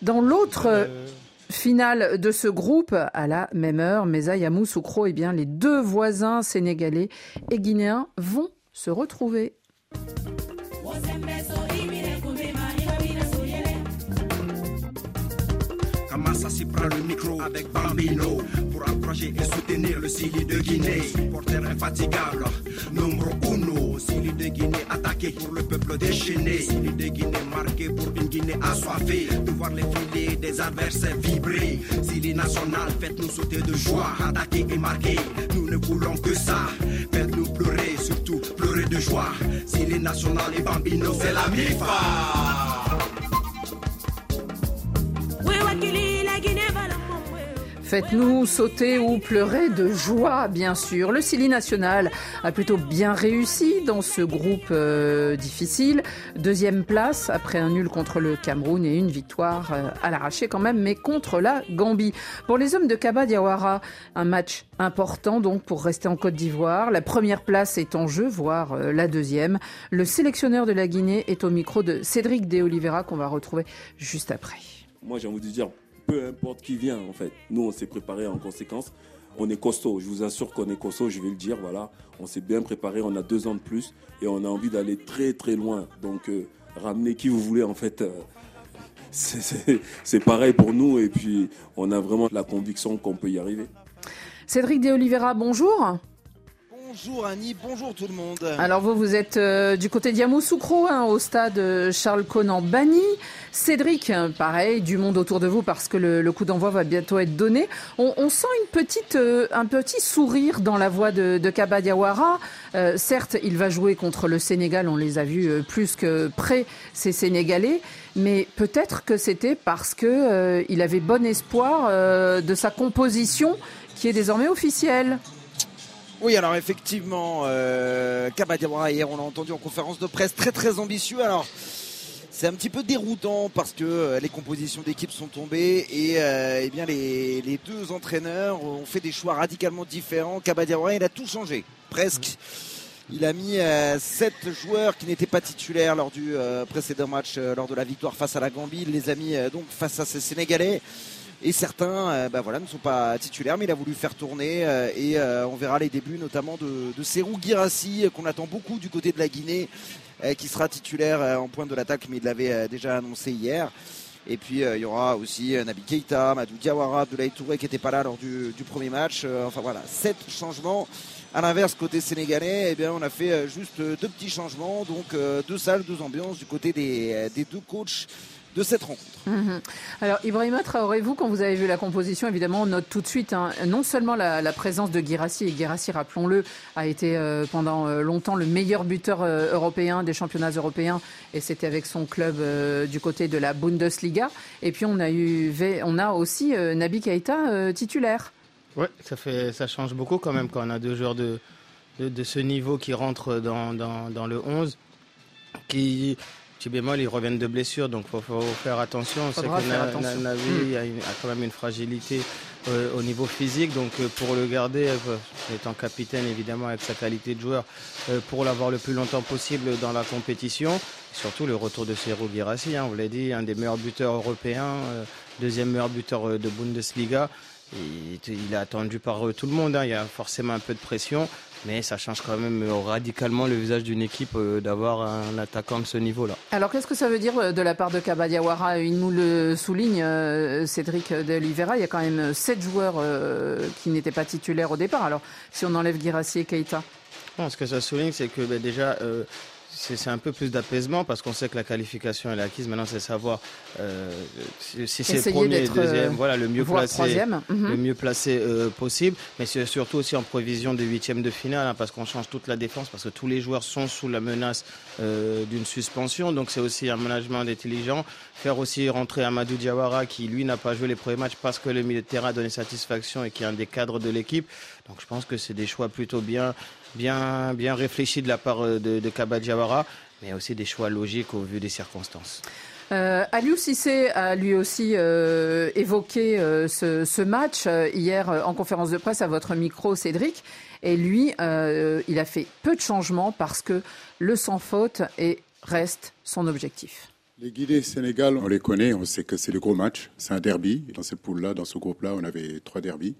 Dans l'autre finale de ce groupe à la même heure. Mesa Yamoussoukro, eh bien, les deux voisins sénégalais et guinéens vont se retrouver.
S'y prend le micro avec Bambino pour approcher et soutenir le Sili de Guinée. Supporter infatigable, numéro uno. Sili de Guinée attaqué pour le peuple déchaîné. Sili de Guinée marqué pour une Guinée assoiffée. De voir les filets des adversaires vibrer. Sili national, faites-nous sauter de joie. Attaquer et marquer, nous ne voulons que ça. Faites-nous pleurer, surtout pleurer de joie. Sili national et Bambino, c'est la MIFA.
Faites-nous sauter ou pleurer de joie, bien sûr. Le Sili national a plutôt bien réussi dans ce groupe euh, difficile. Deuxième place après un nul contre le Cameroun et une victoire euh, à l'arraché quand même, mais contre la Gambie. Pour les hommes de Kaba Diawara, un match important donc pour rester en Côte d'Ivoire. La première place est en jeu, voire euh, la deuxième. Le sélectionneur de la Guinée est au micro de Cédric De Oliveira qu'on va retrouver juste après.
Moi j'ai envie de dire peu importe qui vient en fait. Nous, on s'est préparé en conséquence. On est costaud, je vous assure qu'on est costaud, je vais le dire, voilà. On s'est bien préparé, on a deux ans de plus et on a envie d'aller très très loin. Donc euh, ramenez qui vous voulez en fait. Euh, c'est pareil pour nous et puis on a vraiment la conviction qu'on peut y arriver.
Cédric De Oliveira, bonjour.
Bonjour Annie, bonjour tout le monde.
Alors vous, vous êtes euh, du côté de Yamoussoukro, hein, au stade Charles Conan Bani. Cédric, pareil, du monde autour de vous parce que le, coup d'envoi va bientôt être donné. On, sent une petite, euh, un petit sourire dans la voix de, de. Euh, certes, il va jouer contre le Sénégal, on les a vus plus que près, ces Sénégalais. Mais peut-être que c'était parce que il avait bon espoir de sa composition qui est désormais officielle.
Oui, alors effectivement, euh, hier, on l'a entendu en conférence de presse, très très ambitieux. Alors, c'est un petit peu déroutant parce que euh, les compositions d'équipe sont tombées et euh, eh bien les, deux entraîneurs ont fait des choix radicalement différents. Kabadiawara, il a tout changé, presque. Il a mis 7 joueurs qui n'étaient pas titulaires lors du précédent match, lors de la victoire face à la Gambie. Il les a mis donc face à ces Sénégalais. Et certains bah voilà, ne sont pas titulaires, mais il a voulu faire tourner. et on verra les débuts notamment de, de Serou Girassi, qu'on attend beaucoup du côté de la Guinée, qui sera titulaire en pointe de l'attaque, mais il l'avait déjà annoncé hier. Et puis il y aura aussi Nabi Keita, Madou Diawara, Abdoulaye Touré qui n'était pas là lors du, du premier match. enfin voilà, sept changements. À l'inverse, côté sénégalais, eh bien, on a fait juste deux petits changements, donc deux salles, deux ambiances du côté des, des deux coachs de cette rencontre.
Mhm. Alors Ibrahima Traoré, vous, quand vous avez vu la composition, évidemment, on note tout de suite hein, non seulement la, présence de Guirassi, et Guirassi, rappelons-le, a été euh, pendant euh, longtemps le meilleur buteur euh, européen des championnats européens, et c'était avec son club du côté de la Bundesliga. Et puis on a, eu, on a aussi Nabi Keita titulaire.
Oui, ça, fait, ça change beaucoup quand même quand on a deux joueurs de, de, ce niveau qui rentrent dans, dans, dans le 11, qui Petit bémol, ils reviennent de blessure, donc il faut, faire attention. On sait que Navi a, quand même une fragilité euh, au niveau physique, donc euh, pour le garder, euh, étant capitaine évidemment avec sa qualité de joueur, pour l'avoir le plus longtemps possible dans la compétition, surtout le retour de Sergio Girassi, hein, vous l'avez dit, un des meilleurs buteurs européens, deuxième meilleur buteur de Bundesliga. Il, est attendu par tout le monde, hein. il y a forcément un peu de pression. Mais ça change quand même euh, radicalement le visage d'une équipe euh, d'avoir un attaquant de ce niveau-là.
Alors qu'est-ce que ça veut dire euh, de la part de Kabadiawara Il nous le souligne, Cédric de Oliveira. Il y a quand même sept joueurs qui n'étaient pas titulaires au départ. Alors si on enlève Girassi et Keita
ce que ça souligne, c'est que ben, déjà, c'est un peu plus d'apaisement parce qu'on sait que la qualification est acquise. Maintenant, c'est savoir euh, si, c'est premier, deuxième, voilà, le mieux placé, le mieux placé euh, possible. Mais c'est surtout aussi en prévision des huitièmes de finale hein, parce qu'on change toute la défense parce que tous les joueurs sont sous la menace euh, d'une suspension. Donc c'est aussi un management intelligent. Faire aussi rentrer Amadou Diawara qui lui n'a pas joué les premiers matchs parce que le milieu de terrain a donné satisfaction et qui est un des cadres de l'équipe. Donc je pense que c'est des choix plutôt bien bien, bien réfléchi de la part euh, de, de Kaba mais aussi des choix logiques au vu des circonstances.
Euh, Aliou Cissé a lui aussi euh, évoqué euh, ce, ce, match hier en conférence de presse à votre micro, Cédric. Et lui, il a fait peu de changements parce que le sans faute est, reste son objectif.
Les Guinées Sénégal, on les connaît, on sait que c'est le gros match, c'est un derby. Dans ce pool-là, dans ce groupe-là, on avait trois derbys.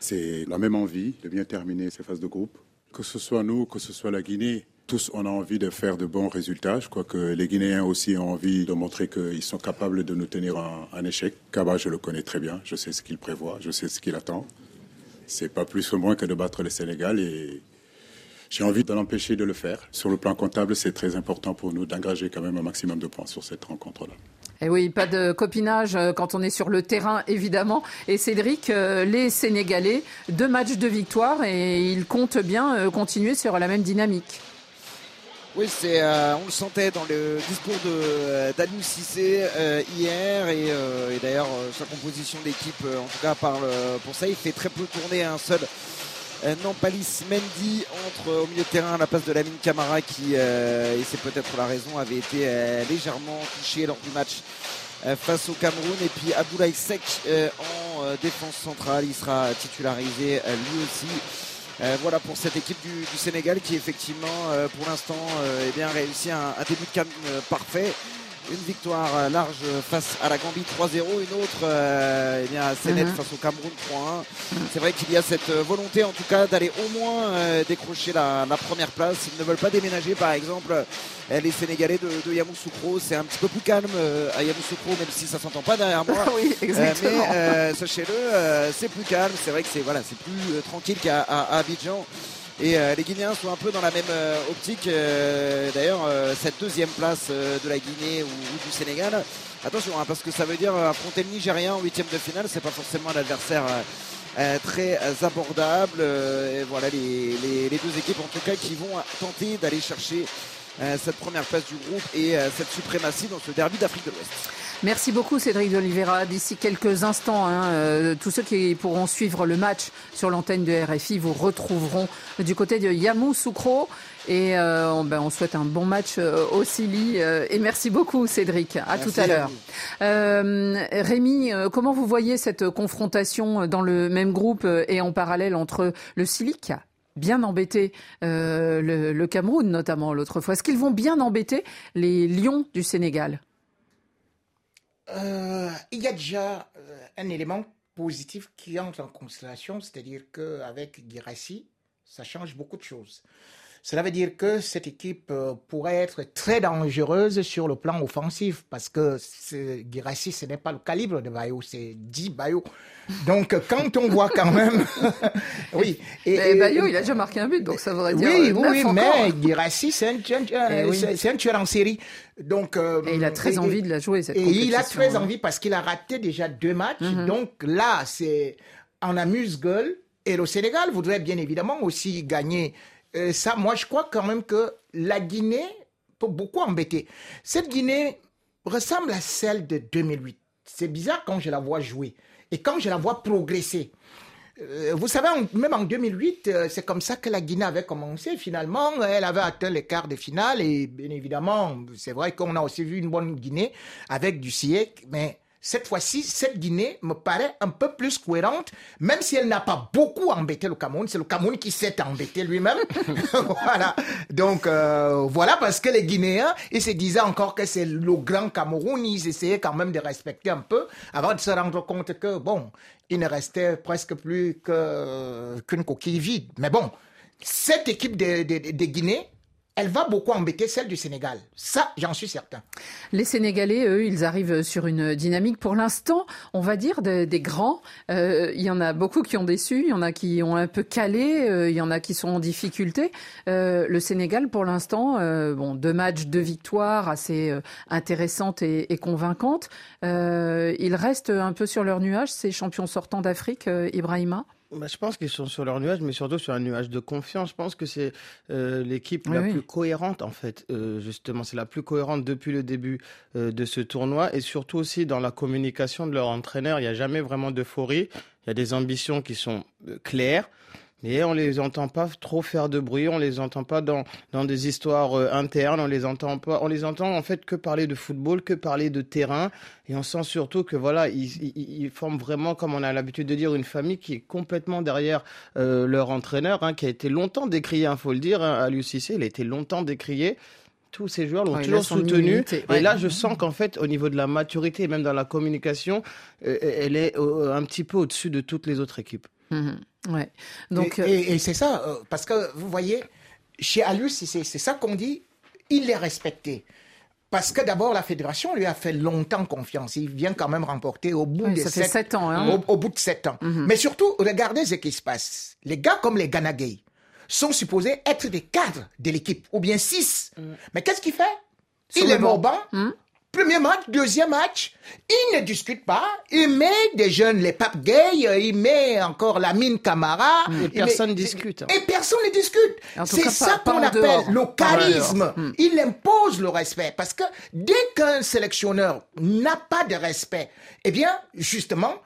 C'est la même envie de bien terminer ces phases de groupe. Que ce soit nous, que ce soit la Guinée, tous on a envie de faire de bons résultats. Je crois que les Guinéens aussi ont envie de montrer qu'ils sont capables de nous tenir un, échec. Kaba, je le connais très bien, je sais ce qu'il prévoit, je sais ce qu'il attend. C'est pas plus ou moins que de battre le Sénégal et j'ai envie de l'empêcher de le faire. Sur le plan comptable, c'est très important pour nous d'engager quand même un maximum de points sur cette rencontre-là.
Et eh oui, pas de copinage euh, quand on est sur le terrain, évidemment. Et Cédric, euh, les Sénégalais, deux matchs de victoire et ils comptent bien euh, continuer sur la même dynamique.
Oui, c'est, on le sentait dans le discours de Daniel Cissé hier et, d'ailleurs sa composition d'équipe, en tout cas parle pour ça. Il fait très peu tourner un seul Nampalis Mendy entre au milieu de terrain à la place de Lamine Camara qui, euh, et c'est peut-être la raison, avait été euh, légèrement touché lors du match euh, face au Cameroun. Et puis Abdoulaye Sek en défense centrale, il sera titularisé lui aussi. voilà pour cette équipe du, Sénégal qui effectivement pour l'instant eh bien réussi un, un, début de canne parfait une victoire euh, large face à la Gambie 3-0, une autre euh, eh bien, assez nette mhm. face au Cameroun 3-1. C'est vrai qu'il y a cette euh, volonté en tout cas d'aller au moins décrocher la, première place. Ils ne veulent pas déménager par exemple les Sénégalais de, Yamoussoukro. C'est un petit peu plus calme à Yamoussoukro même si ça s'entend pas derrière moi.
oui, exactement.
mais sachez-le, c'est plus calme. C'est vrai que c'est voilà, c'est plus tranquille qu'à Abidjan. Et euh, les Guinéens sont un peu dans la même euh, optique. Euh, d'ailleurs, cette deuxième place de la Guinée ou, du Sénégal. Attention, hein, parce que ça veut dire affronter le Nigérien en huitième de finale, c'est pas forcément un adversaire très abordable. voilà les, les, deux équipes en tout cas qui vont tenter d'aller chercher cette première place du groupe et cette suprématie dans ce derby d'Afrique de l'Ouest.
Merci beaucoup Cédric d'Oliveira. D'ici quelques instants, hein, euh, tous ceux qui pourront suivre le match sur l'antenne de RFI vous retrouveront du côté de Yamoussoukro. Et euh, on, ben, on, souhaite un bon match euh, au Sili. et merci beaucoup Cédric. À tout à l'heure. Rémi, comment vous voyez cette confrontation dans le même groupe et en parallèle entre le Silic bien embêté euh, le, le Cameroun, notamment l'autre fois? Est-ce qu'ils vont bien embêter les Lions du Sénégal?
Euh, il y a déjà euh, un élément positif qui entre en considération, c'est-à-dire qu'avec Girassi, ça change beaucoup de choses. Cela veut dire que cette équipe euh, pourrait être très dangereuse sur le plan offensif parce que Girassi, ce n'est pas le calibre de Bayo, c'est 10 Bayo. Donc euh, quand on voit quand même... oui.
Mais Bayo, il a déjà marqué un but, donc ça voudrait dire
Oui,
euh,
oui,
encore.
mais Girassi, c'est un, tueur-
Eh oui.
un tueur en série. Donc, euh,
Et il a très envie de la jouer, cette
Et il a très
hein.
envie parce qu'il a raté déjà deux matchs.
Mhm.
Donc là, c'est en amuse-gueule. Et le Sénégal voudrait bien évidemment aussi gagner. Euh, ça, moi, je crois quand même que la Guinée peut beaucoup embêter. Cette Guinée ressemble à celle de 2008. C'est bizarre quand je la vois jouer et quand je la vois progresser. Euh, vous savez, même en 2008, euh, c'est comme ça que la Guinée avait commencé. Finalement, elle avait atteint les quarts de finale et bien évidemment, c'est vrai qu'on a aussi vu une bonne Guinée avec du siècle, mais cette fois-ci, cette Guinée me paraît un peu plus cohérente, même si elle n'a pas beaucoup embêté le Cameroun. C'est le Cameroun qui s'est embêté lui-même. voilà. Donc, euh, voilà, parce que les Guinéens, ils se disaient encore que c'est le grand Cameroun. Ils essayaient quand même de respecter un peu avant de se rendre compte que, bon, il ne restait presque plus qu'une coquille vide. Mais bon, cette équipe de, de Guinée, elle va beaucoup embêter celle du Sénégal. Ça, j'en suis certain.
Les Sénégalais, eux, ils arrivent sur une dynamique pour l'instant, on va dire, de- des grands. Euh, Il y en a beaucoup qui ont déçu, il y en a qui ont un peu calé, euh, il y en a qui sont en difficulté. Euh, le Sénégal, pour l'instant, bon, deux matchs, deux victoires assez intéressantes et, et convaincantes. Ils restent un peu sur leur nuage, ces champions sortants d'Afrique, Ibrahima
Bah, je pense qu'ils sont sur leur nuage, mais surtout sur un nuage de confiance. Je pense que c'est euh, l'équipe
Oui,
la
oui.
plus cohérente, en fait, euh, justement. C'est la plus cohérente depuis le début euh, de ce tournoi et surtout aussi dans la communication de leur entraîneur. Il n'y a jamais vraiment d'euphorie. Il y a des ambitions qui sont claires. Mais on les entend pas trop faire de bruit, on les entend pas dans, dans des histoires euh, internes, on les entend pas, on les entend en fait que parler de football, que parler de terrain, et on sent surtout que voilà, ils, ils, ils forment vraiment, comme on a l'habitude de dire, une famille qui est complètement derrière euh, leur entraîneur, hein, qui a été longtemps décrié, il faut le dire, hein, à l'UCC, il a été longtemps décrié. Tous ces joueurs l'ont
Ouais,
toujours soutenu. Et là, je sens qu'en fait, au niveau de la maturité et même dans la communication, euh, elle est euh, un petit peu au-dessus de toutes les autres équipes.
Mhm. Ouais. Donc,
et,
euh,
et- et c'est ça, euh, parce que vous voyez, chez Alus, c'est ça qu'on dit, il est respecté. Parce que d'abord, la fédération lui a fait longtemps confiance. Il vient quand même remporter au bout
Oui,
de
fait sept ans, hein.
Au, au bout de sept ans.
Mhm.
Mais surtout, regardez ce qui se passe. Les gars comme les Ganagay sont supposés être des cadres de l'équipe, ou bien six. Mais qu'est-ce qu'il fait?
Sur
Il est
banc.
au banc. Premier match, deuxième match, il ne discute pas. Il met des jeunes, les Pape Gay, euh, il met encore la mine Camara.
Et
il met-
personne discute. hein.
Et personne ne discute. C'est ça qu'on appelle
dehors.
le charisme.
Hmm.
Il impose le respect. Parce que dès qu'un sélectionneur n'a pas de respect, eh bien, justement,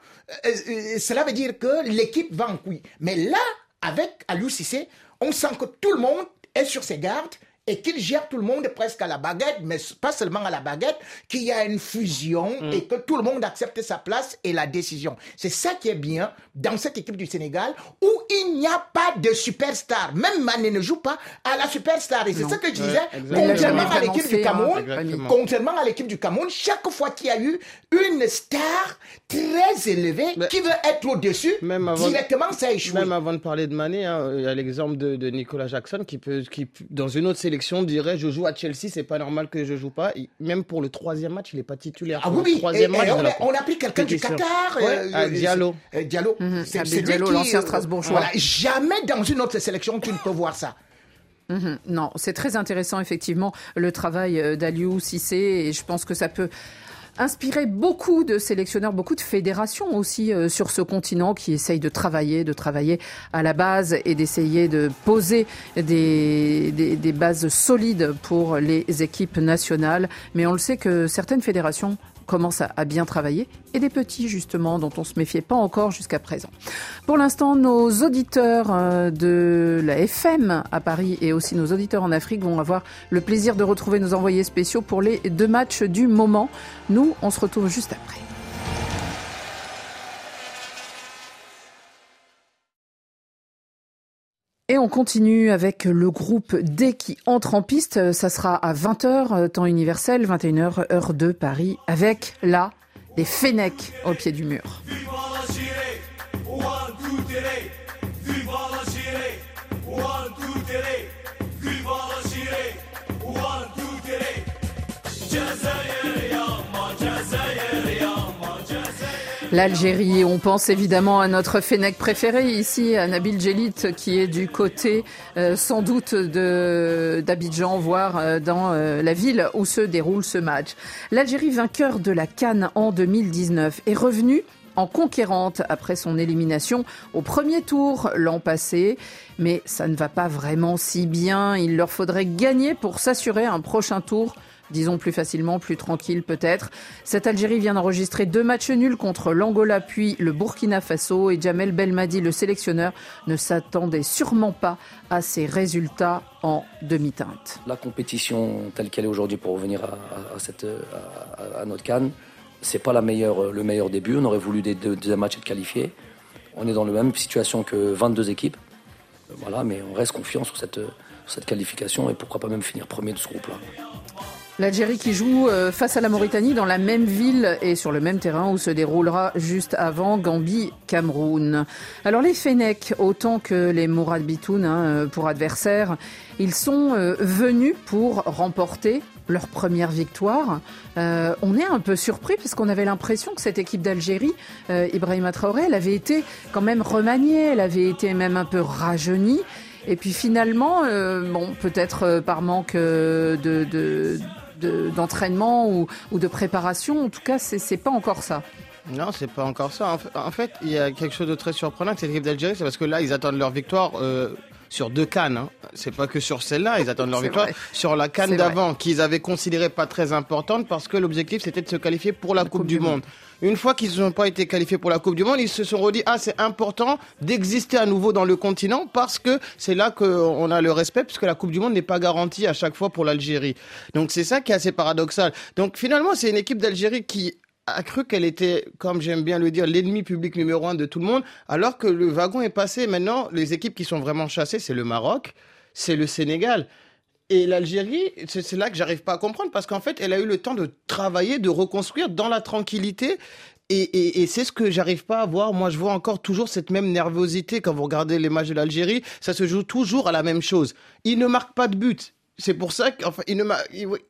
euh, euh, cela veut dire que l'équipe va en couille. Mais là, avec Aliou Cissé, on sent que tout le monde est sur ses gardes et qu'il gère tout le monde presque à la baguette, mais pas seulement à la baguette, qu'il y a une fusion
Mm.
et que tout le monde accepte sa place et la décision. C'est ça qui est bien dans cette équipe du Sénégal où il n'y a pas de superstar. Même Mané ne joue pas à la superstar. Et c'est ça que je disais, contrairement à l'équipe du. Cameroun,
Exactement.
contrairement à l'équipe du Cameroun, chaque fois qu'il y a eu une star très élevée
Mais-
qui veut être au-dessus, directement ça a échoué.
Même avant de parler de Mané, hein, il y a l'exemple de, de Nicolas Jackson qui peut, qui dans une autre sélection dirait je joue à Chelsea, c'est pas normal que je joue pas. Il- même pour le troisième match, il est pas titulaire.
Ah oui, oui.
troisième
Et-
match
et on, a, on a pris quelqu'un du. Qatar.
Ouais,
euh,
Diallo.
euh, Diallo.
Mhm,
C'est-
Abdel
c'est lui
Diallo,
qui,
l'ancien
euh,
Strasbourgeois.
Voilà, jamais dans une autre sélection tu ne peux voir ça.
Mhm. Non, c'est très intéressant effectivement le travail euh, d'Aliou Cissé et je pense que ça peut inspirer beaucoup de sélectionneurs, beaucoup de fédérations aussi euh, sur ce continent qui essayent de travailler, de travailler à la base et d'essayer de poser des bases solides pour les équipes nationales. Mais on le sait que certaines fédérations commencent à, à bien travailler et des petits justement dont on se méfiait pas encore jusqu'à présent. Pour l'instant, nos auditeurs euh, de la FM à Paris et aussi nos auditeurs en Afrique vont avoir le plaisir de retrouver nos envoyés spéciaux pour les deux matchs du moment. Nous, on se retrouve juste après. On continue avec le groupe D qui entre en piste. Ça sera à 20h, temps universel, 21h, heure de Paris, avec là, les Fennecs au pied du mur. L'Algérie, on pense évidemment à notre Fennec préféré ici, à Nabil Djelit, qui est du côté euh, sans doute d'Abidjan, voire euh, dans euh, la ville où se déroule ce match. L'Algérie, vainqueur de la Cannes en 2019, est revenue en conquérante après son élimination au premier tour l'an passé. Mais ça ne va pas vraiment si bien. Il leur faudrait gagner pour s'assurer un prochain tour disons plus facilement, plus tranquille peut-être. Cette Algérie vient d'enregistrer deux matchs nuls contre l'Angola puis le Burkina Faso et Jamel Belmadi, le sélectionneur, ne s'attendait sûrement pas à ces résultats en demi-teinte.
La compétition telle qu'elle est aujourd'hui pour revenir à, cette, à, notre canne, c'est pas le meilleur début. On aurait voulu des deux matchs être qualifiés. On est dans la même situation que 22 équipes. Voilà, mais on reste confiant sur cette qualification et pourquoi pas même finir premier de ce groupe-là.
L'Algérie qui joue euh, face à la Mauritanie dans la même ville et sur le même terrain où se déroulera juste avant Gambie-Cameroun. Alors les Fennecs, autant que les Mourad Bitoun hein, euh, pour adversaires, ils sont euh, venus pour remporter leur première victoire. on est un peu surpris parce qu'on avait l'impression que cette équipe d'Algérie, Ibrahima Traoré, elle avait été quand même remaniée, elle avait été même un peu rajeunie. Et puis finalement, bon, peut-être par manque de, de d'entraînement ou, ou, de préparation. En tout cas, c'est pas encore ça.
Non, c'est pas encore ça. En fait, il y a quelque chose de très surprenant avec cette équipe d'Algérie, c'est parce que là, ils attendent leur victoire. Euh, sur deux cannes. Hein. C'est pas que sur celle-là, ils attendent leur victoire. Sur la canne d'avant, qu'ils avaient considéré pas très importante parce que l'objectif c'était de se qualifier pour la, coupe, du, Monde. Une fois qu'ils n'ont pas été qualifiés pour la Coupe du Monde, ils se sont redit ah c'est important d'exister à nouveau dans le continent parce que c'est là qu'on a le respect puisque la Coupe du Monde n'est pas garantie à chaque fois pour l'Algérie. Donc c'est ça qui est assez paradoxal. Donc finalement c'est une équipe d'Algérie qui a cru qu'elle était, comme j'aime bien le dire, l'ennemi public numéro un de tout le monde, alors que le wagon est passé. Maintenant, les équipes qui sont vraiment chassées, c'est le Maroc, c'est le Sénégal. Et l'Algérie, c'est là que j'arrive pas à comprendre, parce qu'en fait, elle a eu le temps de travailler, de reconstruire dans la tranquillité. Et, c'est ce que j'arrive pas à voir. Moi, je vois encore toujours cette même nervosité quand vous regardez les matchs de l'Algérie. Ça se joue toujours à la même chose. Ils ne marquent pas de but c'est pour ça qu'ils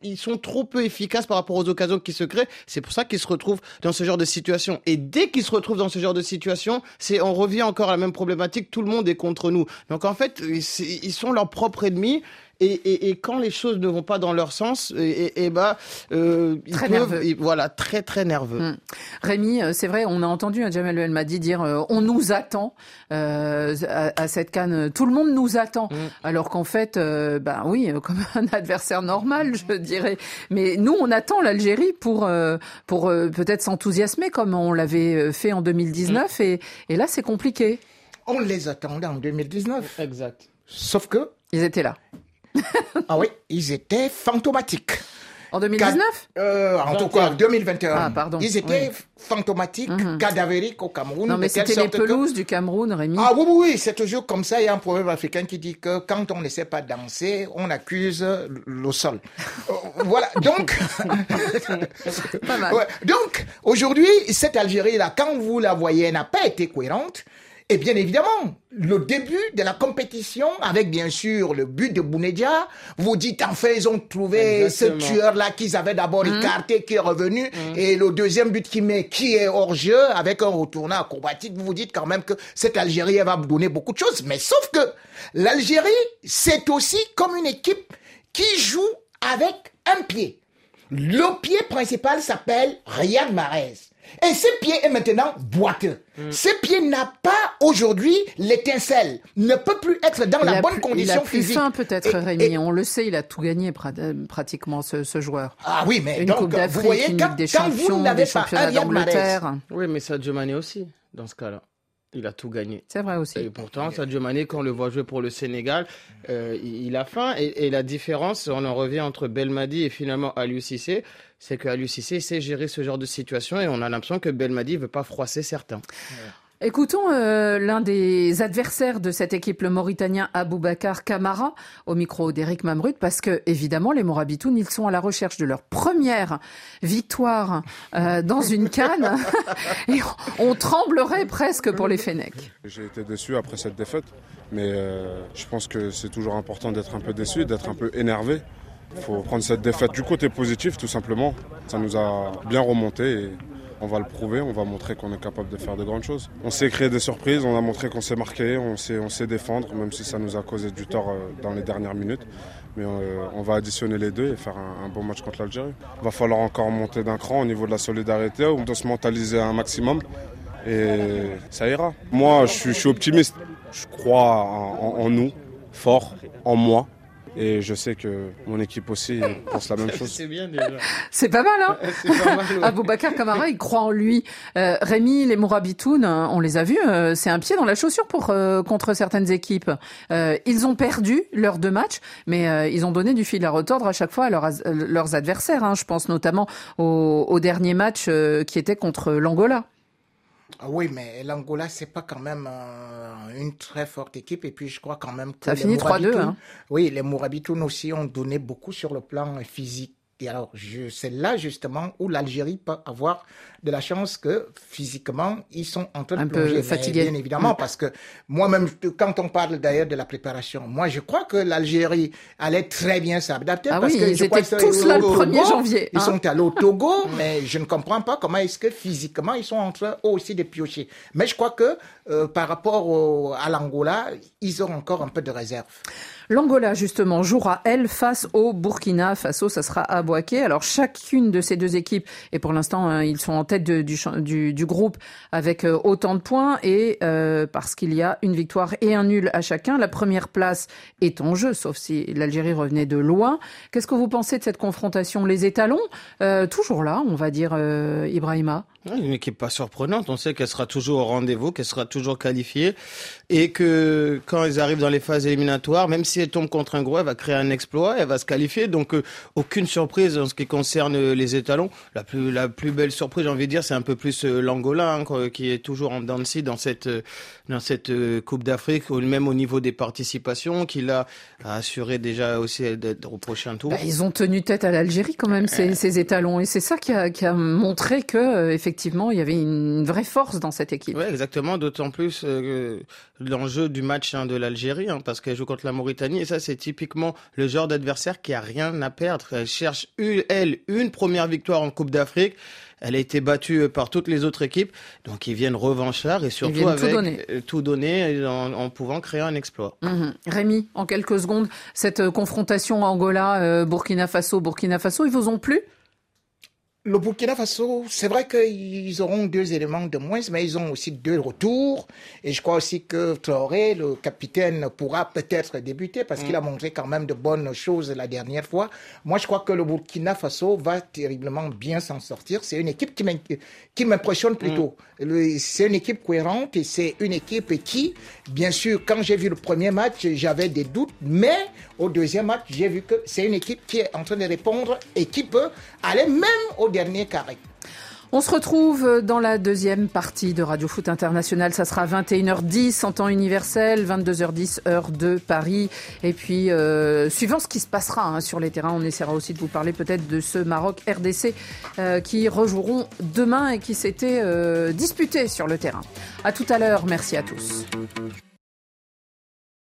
ils sont trop peu efficaces par rapport aux occasions qui se créent. C'est pour ça qu'ils se retrouvent dans ce genre de situation. Et dès qu'ils se retrouvent dans ce genre de situation, c'est on revient encore à la même problématique. Tout le monde est contre nous. Donc en fait, ils sont leurs propres ennemis. Et, et, quand les choses ne vont pas dans leur sens, et, et bah, euh, ils
très
peuvent, voilà, très très nerveux.
Hum. Rémi, euh, c'est vrai, on a entendu hein, Jamel El Madi dire euh, on nous attend euh, à, à, cette canne, tout le monde nous attend, hum. alors qu'en fait, euh, ben oui, comme un adversaire normal, je dirais. Mais nous, on attend l'Algérie pour pour peut-être s'enthousiasmer comme on l'avait fait en 2019, hum. et, et là, c'est compliqué.
On les attendait en 2019.
Exact.
Sauf que
ils étaient là.
ah oui, ils étaient fantomatiques.
En 2019
euh, En tout cas, 2021.
Ah, pardon.
Ils étaient fantomatiques,
Mhm.
cadavériques au Cameroun.
Non, mais c'était les
que-
pelouses du Cameroun, Rémi.
Ah oui, oui, oui, c'est toujours comme ça. Il y a un proverbe africain qui dit que quand on ne sait pas danser, on accuse le sol. Euh, voilà, donc...
Pas mal.
Ouais, Donc, aujourd'hui, cette Algérie-là, quand vous la voyez, elle n'a pas été cohérente. Et bien évidemment, le début de la compétition, avec bien sûr le but de Bounedja, vous dites enfin ils ont trouvé
Exactement.
ce tueur-là qu'ils avaient d'abord
Mmh.
écarté, qui est revenu, et le deuxième but qui met, qui est hors jeu, avec un retournant acrobatique, vous vous dites quand même que cette Algérie, elle va vous donner beaucoup de choses. Mais sauf que l'Algérie, c'est aussi comme une équipe qui joue avec un pied. Le pied principal s'appelle Riyad Mahrez. Et ce pied est maintenant boiteux. Ce pied n'a pas aujourd'hui l'étincelle, ne peut plus être dans
il
la bonne
plus-
condition
il a plus
physique.
faim peut-être,
Et-
Rémi.
et-
On le sait, il a tout gagné pra- euh, pratiquement ce, ce joueur.
Ah oui, mais
une
donc,
Coupe
vous voyez,
une
quand-
des
quand vous
Champions,
n'avez
des
pas
d'Angleterre.
Oui, mais Sadio Mané aussi, dans ce cas-là. Il a tout gagné.
C'est vrai aussi.
Et pourtant, Sadio Mané, quand on le voit jouer pour le Sénégal, euh, il il a faim. Et, et la différence, on en revient entre Belmadi et finalement Aliou Cissé, c'est que Aliou Cissé sait gérer ce genre de situation et on a l'impression que Belmadi veut pas froisser certains.
Écoutons euh, l'un des adversaires de cette équipe, le Mauritanien Aboubacar Kamara, au micro d'Éric Mamrut, parce que évidemment les Morabitoun, ils sont à la recherche de leur première victoire euh, dans une canne, et on tremblerait presque pour les Fennecs.
J'ai été déçu après cette défaite, mais euh, je pense que c'est toujours important d'être un peu déçu, d'être un peu énervé. Il faut prendre cette défaite du côté positif, tout simplement. Ça nous a bien remonté et on va le prouver, on va montrer qu'on est capable de faire de grandes choses. On sait créer des surprises, on a montré qu'on sait marquer, on sait, on sait défendre, même si ça nous a causé du tort euh, dans les dernières minutes. Mais euh, on va additionner les deux et faire un, bon match contre l'Algérie. Il va falloir encore monter d'un cran au niveau de la solidarité, on doit se mentaliser un maximum et ça ira. Moi, je suis, optimiste. Je crois en nous, fort, en moi. Et je sais que mon équipe aussi pense la même chose.
C'est bien déjà.
C'est pas mal, hein
pas mal, ouais.
Aboubacar Kamara, il croit en lui. Euh, Rémi, les Mourabitoun, euh, on les a vus, euh, c'est un pied dans la chaussure pour euh, contre certaines équipes. Euh, ils ont perdu leurs deux matchs, mais euh, ils ont donné du fil à retordre à chaque fois à leurs, adversaires. hein. Je pense notamment au, au dernier match euh, qui était contre l'Angola.
Ah Oui, mais l'Angola, c'est pas quand même euh, une très forte équipe. Et puis, je crois quand même que.
Ça
les
fini 3-2,
Mourabitoun-
hein.
Oui, les Mourabitoun aussi ont donné beaucoup sur le plan physique. Et alors, c'est là justement où l'Algérie peut avoir de la chance que physiquement, ils sont en train de
Un
plonger.
Fatigués.
Bien évidemment,
Mm.
parce que moi-même, quand on parle d'ailleurs de la préparation, moi, je crois que l'Algérie allait très bien s'adapter.
Ah
parce
oui,
que
ils
je crois
étaient
sont
tous là le
au
1er
Togo.
janvier,
Ils
hein.
sont allés au Togo, mais je ne comprends pas comment est-ce que physiquement ils sont en train aussi de piocher. Mais je crois que euh, par rapport au- à l'Angola, ils ont encore un peu de réserve.
L'Angola, justement, jouera, elle, face au Burkina Faso. Ça sera à Boaké. Alors, chacune de ces deux équipes, et pour l'instant, hein, ils sont en tête du, du, du groupe avec euh, autant de points, et euh, parce qu'il y a une victoire et un nul à chacun. La première place est en jeu, sauf si l'Algérie revenait de loin. Qu'est-ce que vous pensez de cette confrontation? Les étalons, euh, toujours là, on va dire, euh, Ibrahima?
Une équipe pas surprenante. On sait qu'elle sera toujours au rendez-vous, qu'elle sera toujours qualifiée. Et que quand ils arrivent dans les phases éliminatoires, même si elle tombe contre un gros, elle va créer un exploit, elle va se qualifier. Donc, euh, aucune surprise en ce qui concerne euh, les étalons. La plus, la plus belle surprise, j'ai envie de dire, c'est un peu plus euh, l'Angola, hein, qui est toujours en dents dans cette, euh, dans cette Coupe d'Afrique, ou même au niveau des participations, qui l'a a assuré déjà aussi d'être au prochain tour.
Bah, ils ont tenu tête à l'Algérie quand même, ces, ces étalons. Et c'est ça qui a, qui a montré que, euh, effectivement, il y avait une vraie force dans cette équipe.
Ouais, exactement. D'autant plus euh, l'enjeu du match hein, de l'Algérie, hein, parce qu'elle joue contre la Mauritanie, et ça, c'est typiquement le genre d'adversaire qui a rien à perdre. Elle cherche une, elle une première victoire en Coupe d'Afrique. Elle a été battue euh, par toutes les autres équipes, donc ils viennent revanchards et surtout
viennent tout
avec
donner.
euh, tout donner en, en pouvant créer un exploit.
Mhm. Rémi, en quelques secondes, cette euh, confrontation Angola, euh, Burkina Faso, Burkina Faso, ils vous ont plu?
Le Burkina Faso, c'est vrai qu'ils auront deux éléments de moins, mais ils ont aussi deux retours. Et je crois aussi que Traoré, le capitaine, pourra peut-être débuter parce qu'il a montré quand même de bonnes choses la dernière fois. Moi, je crois que le Burkina Faso va terriblement bien s'en sortir. C'est une équipe qui m'impressionne plutôt. Le- C'est une équipe cohérente et c'est une équipe qui, bien sûr, quand j'ai vu le premier match, j'avais des doutes, mais au deuxième match, j'ai vu que c'est une équipe qui est en train de répondre et qui peut aller même au dernier carré.
On se retrouve dans la deuxième partie de Radio Foot International. Ça sera 21h10 en temps universel, 22h10 heure de Paris. Et puis, euh, suivant ce qui se passera hein, sur les terrains, on essaiera aussi de vous parler peut-être de ce Maroc-RDC euh, qui rejoueront demain et qui s'était euh, disputé sur le terrain. À tout à l'heure. Merci à tous.